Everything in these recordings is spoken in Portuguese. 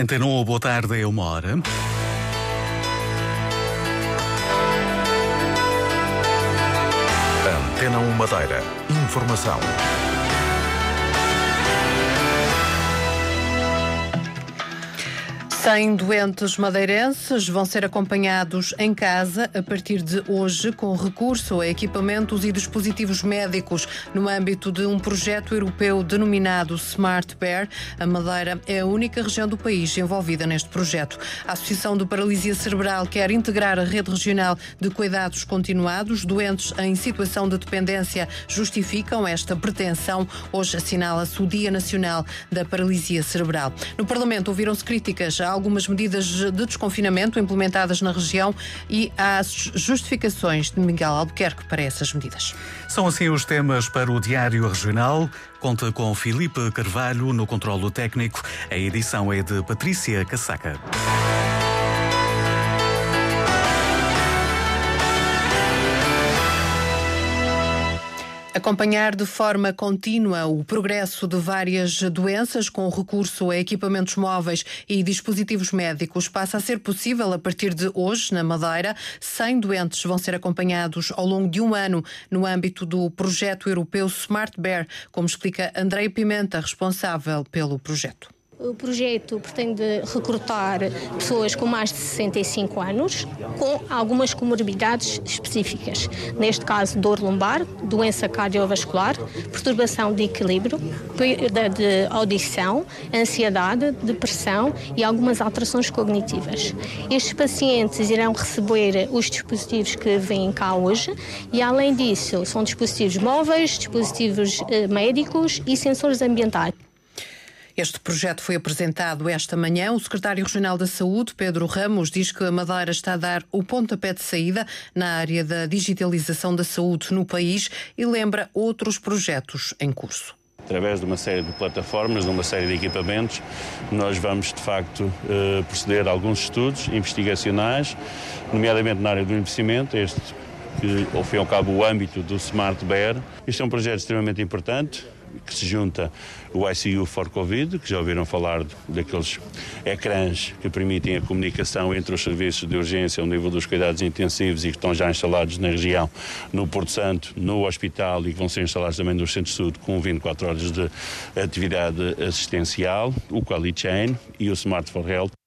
Antena 1, boa tarde, é uma hora. Antena 1 Madeira. Informação. Cem doentes madeirenses vão ser acompanhados em casa a partir de hoje com recurso a equipamentos e dispositivos médicos no âmbito de um projeto europeu denominado Smart Bear. A Madeira é a única região do país envolvida neste projeto. A Associação de Paralisia Cerebral quer integrar a rede regional de cuidados continuados. Doentes em situação de dependência justificam esta pretensão. Hoje assinala-se o Dia Nacional da Paralisia Cerebral. No Parlamento ouviram-se críticas algumas medidas de desconfinamento implementadas na região e às justificações de Miguel Albuquerque para essas medidas. São assim os temas para o Diário Regional. Conta com Filipe Carvalho no controlo técnico. A edição é de Patrícia Casaca. Acompanhar de forma contínua o progresso de várias doenças com recurso a equipamentos móveis e dispositivos médicos passa a ser possível a partir de hoje, na Madeira. 100 doentes vão ser acompanhados ao longo de um ano no âmbito do projeto europeu Smart Bear, como explica Andrei Pimenta, responsável pelo projeto. O projeto pretende recrutar pessoas com mais de 65 anos com algumas comorbidades específicas. Neste caso, dor lombar, doença cardiovascular, perturbação de equilíbrio, perda de audição, ansiedade, depressão e algumas alterações cognitivas. Estes pacientes irão receber os dispositivos que vêm cá hoje e, além disso, são dispositivos móveis, dispositivos eh, médicos e sensores ambientais. Este projeto foi apresentado esta manhã. O secretário regional da Saúde, Pedro Ramos, diz que a Madeira está a dar o pontapé de saída na área da digitalização da saúde no país e lembra outros projetos em curso através de uma série de plataformas, de uma série de equipamentos, nós vamos de facto eh, proceder a alguns estudos investigacionais, nomeadamente na área do investimento, este que ao fim e ao cabo o âmbito do Smart Bear. Este é um projeto extremamente importante, que se junta o ICU for Covid, que já ouviram falar daqueles ecrãs que permitem a comunicação entre os serviços de urgência ao nível dos cuidados intensivos e que estão já instalados na região, no Porto Santo, no hospital e que vão ser instalados também nos centros de saúde com 24 horas de atividade assistencial, o QualiChain e o Smart for Health.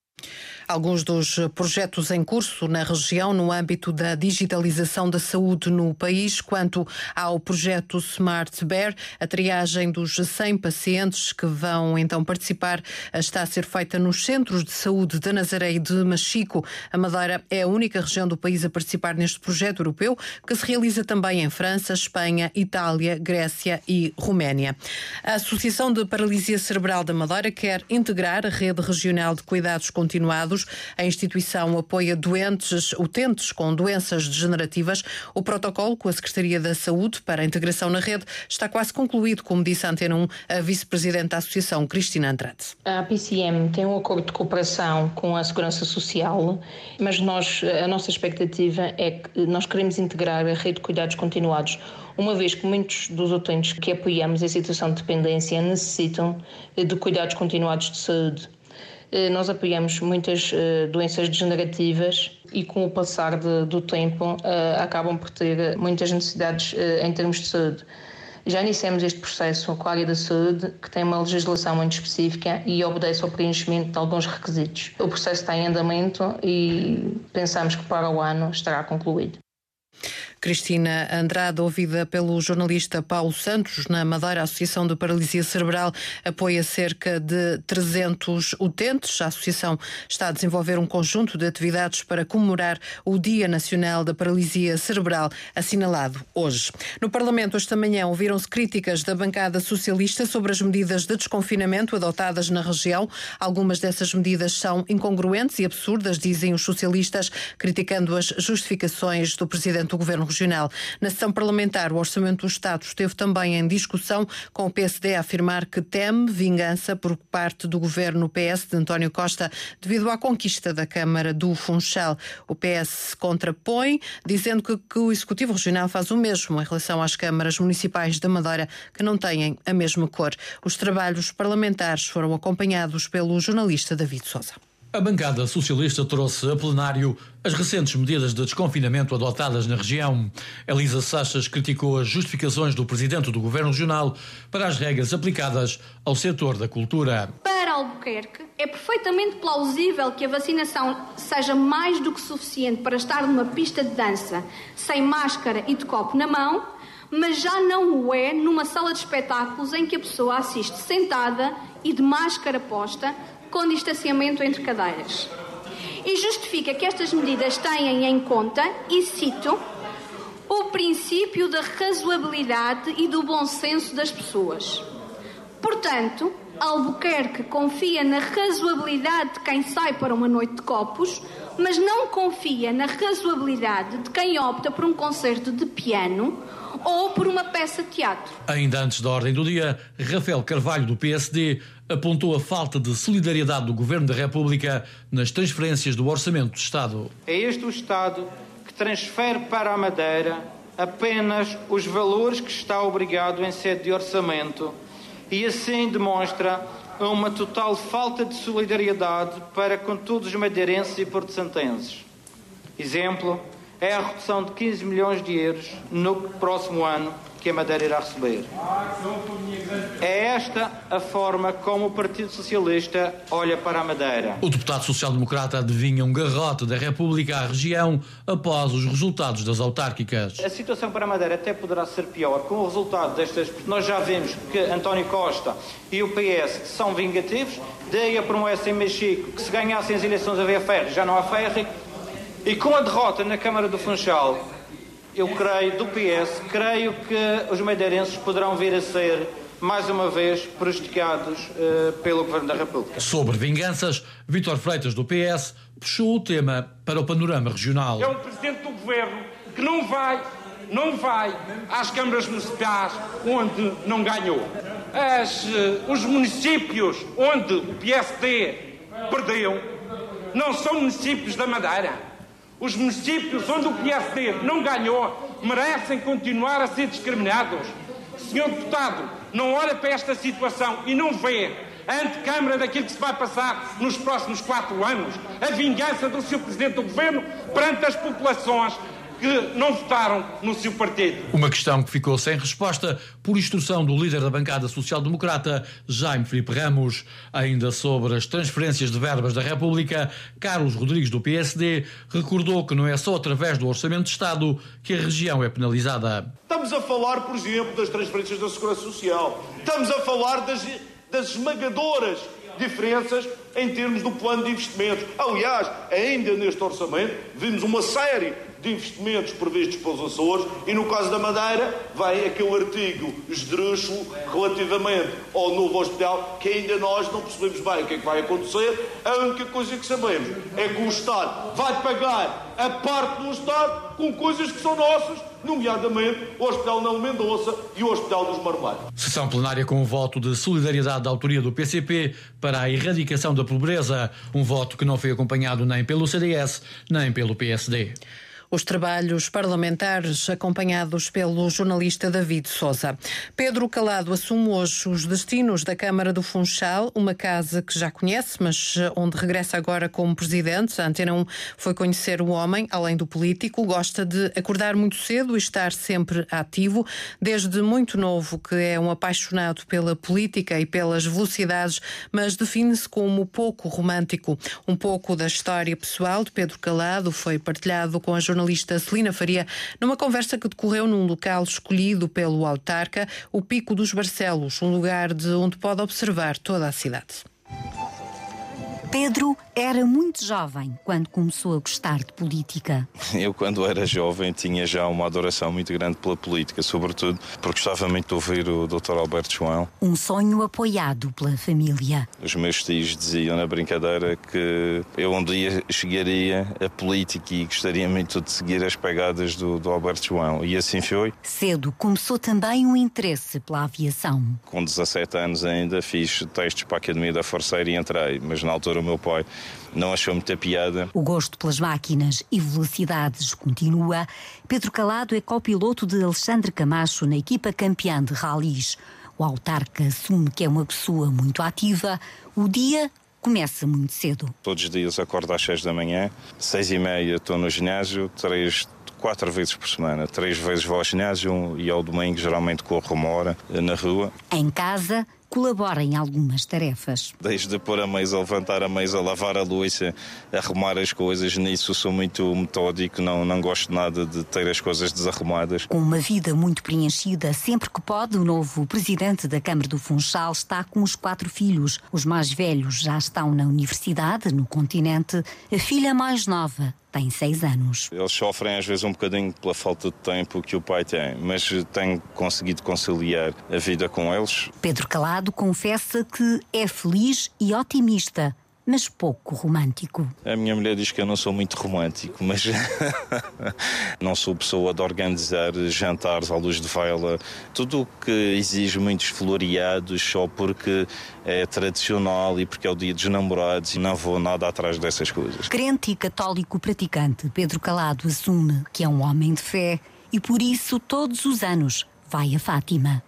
Alguns dos projetos em curso na região no âmbito da digitalização da saúde no país, quanto ao projeto Smart Bear, a triagem dos 100 pacientes que vão então participar está a ser feita nos centros de saúde de Nazaré e de Machico. A Madeira é a única região do país a participar neste projeto europeu, que se realiza também em França, Espanha, Itália, Grécia e Roménia. A Associação de Paralisia Cerebral da Madeira quer integrar a rede regional de cuidados continuados a instituição apoia doentes, utentes com doenças degenerativas. O protocolo com a Secretaria da Saúde para a integração na rede está quase concluído, como disse a Antena 1, a vice-presidente da Associação, Cristina Andrade. A PCM tem um acordo de cooperação com a Segurança Social, mas nós, a nossa expectativa é que nós queremos integrar a rede de cuidados continuados uma vez que muitos dos utentes que apoiamos em situação de dependência necessitam de cuidados continuados de saúde. Eh, nós apoiamos muitas eh, doenças degenerativas e com o passar de, do tempo eh, acabam por ter muitas necessidades em termos de saúde. Já iniciamos este processo com a área da saúde, que tem uma legislação muito específica e obedece ao preenchimento de alguns requisitos. O processo está em andamento e pensamos que para o ano estará concluído. Cristina Andrade, ouvida pelo jornalista Paulo Santos, na Madeira, a Associação de Paralisia Cerebral apoia cerca de 300 utentes. A associação está a desenvolver um conjunto de atividades para comemorar o Dia Nacional da Paralisia Cerebral, assinalado hoje. No Parlamento, esta manhã, ouviram-se críticas da bancada socialista sobre as medidas de desconfinamento adotadas na região. Algumas dessas medidas são incongruentes e absurdas, dizem os socialistas, criticando as justificações do presidente do governo Regional. Na sessão parlamentar, o Orçamento do Estado esteve também em discussão, com o PSD a afirmar que teme vingança por parte do governo PS de António Costa devido à conquista da Câmara do Funchal. O PS se contrapõe, dizendo que, que o Executivo Regional faz o mesmo em relação às câmaras municipais da Madeira, que não têm a mesma cor. Os trabalhos parlamentares foram acompanhados pelo jornalista David Souza. A bancada socialista trouxe a plenário as recentes medidas de desconfinamento adotadas na região. Elisa Sachas criticou as justificações do presidente do governo regional para as regras aplicadas ao setor da cultura. Para Albuquerque, é perfeitamente plausível que a vacinação seja mais do que suficiente para estar numa pista de dança sem máscara e de copo na mão, mas já não o é numa sala de espetáculos em que a pessoa assiste sentada e de máscara posta com distanciamento entre cadeiras. E justifica que estas medidas tenham em conta, e cito, o princípio da razoabilidade e do bom senso das pessoas. Portanto, Albuquerque confia na razoabilidade de quem sai para uma noite de copos, mas não confia na razoabilidade de quem opta por um concerto de piano ou por uma peça de teatro. Ainda antes da ordem do dia, Rafael Carvalho, do PSD, apontou a falta de solidariedade do Governo da República nas transferências do Orçamento do Estado. É este o Estado que transfere para a Madeira apenas os valores que está obrigado em sede de orçamento e assim demonstra uma total falta de solidariedade para com todos os madeirenses e porto-santenses. Exemplo é a redução de 15 milhões de euros no próximo ano que a Madeira irá receber. É esta a forma como o Partido Socialista olha para a Madeira. O deputado social-democrata adivinha um garrote da República à região após os resultados das autárquicas. A situação para a Madeira até poderá ser pior com o resultado destas. Nós já vimos que António Costa e o PS são vingativos, daí a promessa em Mexico que se ganhassem as eleições havia ferro, já não há ferro. E com a derrota na Câmara do Funchal, eu creio, do PS, creio que os madeirenses poderão vir a ser, mais uma vez, prejudicados uh, pelo Governo da República. Sobre vinganças, Vítor Freitas, do PS, puxou o tema para o panorama regional. É um Presidente do Governo que não vai, não vai às câmaras municipais onde não ganhou. As, uh, os municípios onde o PSD perdeu não são municípios da Madeira os municípios onde o PSD não ganhou merecem continuar a ser discriminados. Senhor deputado, não olha para esta situação e não vê a antecâmara daquilo que se vai passar nos próximos quatro anos, a vingança do seu Presidente do Governo perante as populações que não votaram no seu partido. Uma questão que ficou sem resposta por instrução do líder da bancada social-democrata, Jaime Filipe Ramos. Ainda sobre as transferências de verbas da República, Carlos Rodrigues, do PSD, recordou que não é só através do Orçamento de Estado que a região é penalizada. Estamos a falar, por exemplo, das transferências da Segurança Social. Estamos a falar das, das esmagadoras diferenças em termos do plano de investimentos. Aliás, ainda neste orçamento, vimos uma série de investimentos previstos pelos Açores e no caso da Madeira vem aquele artigo esdrúxulo relativamente ao novo hospital que ainda nós não percebemos bem o que é que vai acontecer. A única coisa que sabemos é que o Estado vai pagar a parte do Estado com coisas que são nossas, nomeadamente o Hospital Nelo Mendonça e o Hospital dos Marmelhos. Sessão plenária com um voto de solidariedade da autoria do PCP para a erradicação da pobreza, um voto que não foi acompanhado nem pelo CDS nem pelo PSD. Os trabalhos parlamentares acompanhados pelo jornalista David Souza. Pedro Calado assume hoje os destinos da Câmara do Funchal, uma casa que já conhece, mas onde regressa agora como presidente. A Antena 1 foi conhecer o homem, além do político, gosta de acordar muito cedo e estar sempre ativo. Desde muito novo que é um apaixonado pela política e pelas velocidades, mas define-se como pouco romântico. Um pouco da história pessoal de Pedro Calado foi partilhado com a jornalista jornalista Celina Faria numa conversa que decorreu num local escolhido pelo autarca, o Pico dos Barcelos, um lugar de onde pode observar toda a cidade. Pedro Era muito jovem quando começou a gostar de política. Eu, quando era jovem, tinha já uma adoração muito grande pela política, sobretudo porque gostava muito de ouvir o Dr. Alberto João. Um sonho apoiado pela família. Os meus tios diziam na brincadeira que eu um dia chegaria a política e gostaria muito de seguir as pegadas do, do Alberto João. E assim foi. Cedo começou também um interesse pela aviação. Com 17 anos ainda fiz testes para a Academia da Força Aérea e entrei, mas na altura o meu pai não achou muita piada. O gosto pelas máquinas e velocidades continua. Pedro Calado é copiloto de Alexandre Camacho na equipa campeã de ralis. O autarca assume que é uma pessoa muito ativa. O dia começa muito cedo. Todos os dias acordo às 6 da manhã, seis e meia estou no ginásio, três quatro vezes por semana. Três vezes vou ao ginásio e ao domingo geralmente corro uma hora na rua. Em casa, colabora em algumas tarefas. Desde pôr a mesa, levantar a mesa, lavar a louça, arrumar as coisas, nisso sou muito metódico, não, não gosto nada de ter as coisas desarrumadas. Com uma vida muito preenchida, sempre que pode, o novo presidente da Câmara do Funchal está com os quatro filhos. Os mais velhos já estão na universidade, no continente. A filha mais nova tem seis anos. Eles sofrem às vezes um bocadinho pela falta de tempo que o pai tem, mas tem conseguido conciliar a vida com eles. Pedro Calado confessa que é feliz e otimista mas pouco romântico. A minha mulher diz que eu não sou muito romântico, mas não sou pessoa de organizar jantares à luz de vela. Tudo o que exige muitos floreados só porque é tradicional e porque é o dia dos namorados e não vou nada atrás dessas coisas. Crente e católico praticante, Pedro Calado assume que é um homem de fé e por isso todos os anos vai a Fátima.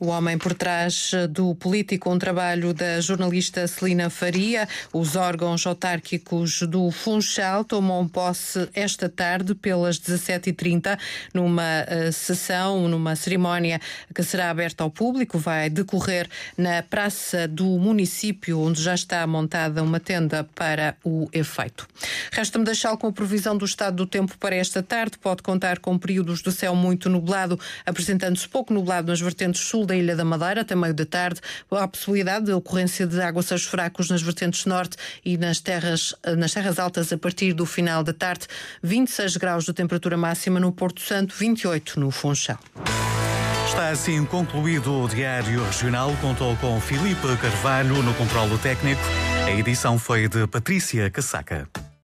O homem por trás do político, um trabalho da jornalista Celina Faria. Os órgãos autárquicos do Funchal tomam posse esta tarde pelas 17h30 numa uh, sessão, numa cerimónia que será aberta ao público. Vai decorrer na praça do município, onde já está montada uma tenda para o efeito. Resta-me deixá-lo com a previsão do estado do tempo para esta tarde. Pode contar com períodos do céu muito nublado, apresentando-se pouco nublado nas vertentes sul da Ilha da Madeira até meio da tarde. Há a possibilidade de ocorrência de aguaceiros fracos nas vertentes norte e nas terras, nas terras altas a partir do final da tarde. 26 graus de temperatura máxima no Porto Santo, 28 no Funchal. Está assim concluído o Diário Regional. Contou com Filipe Carvalho no controlo técnico. A edição foi de Patrícia Casaca.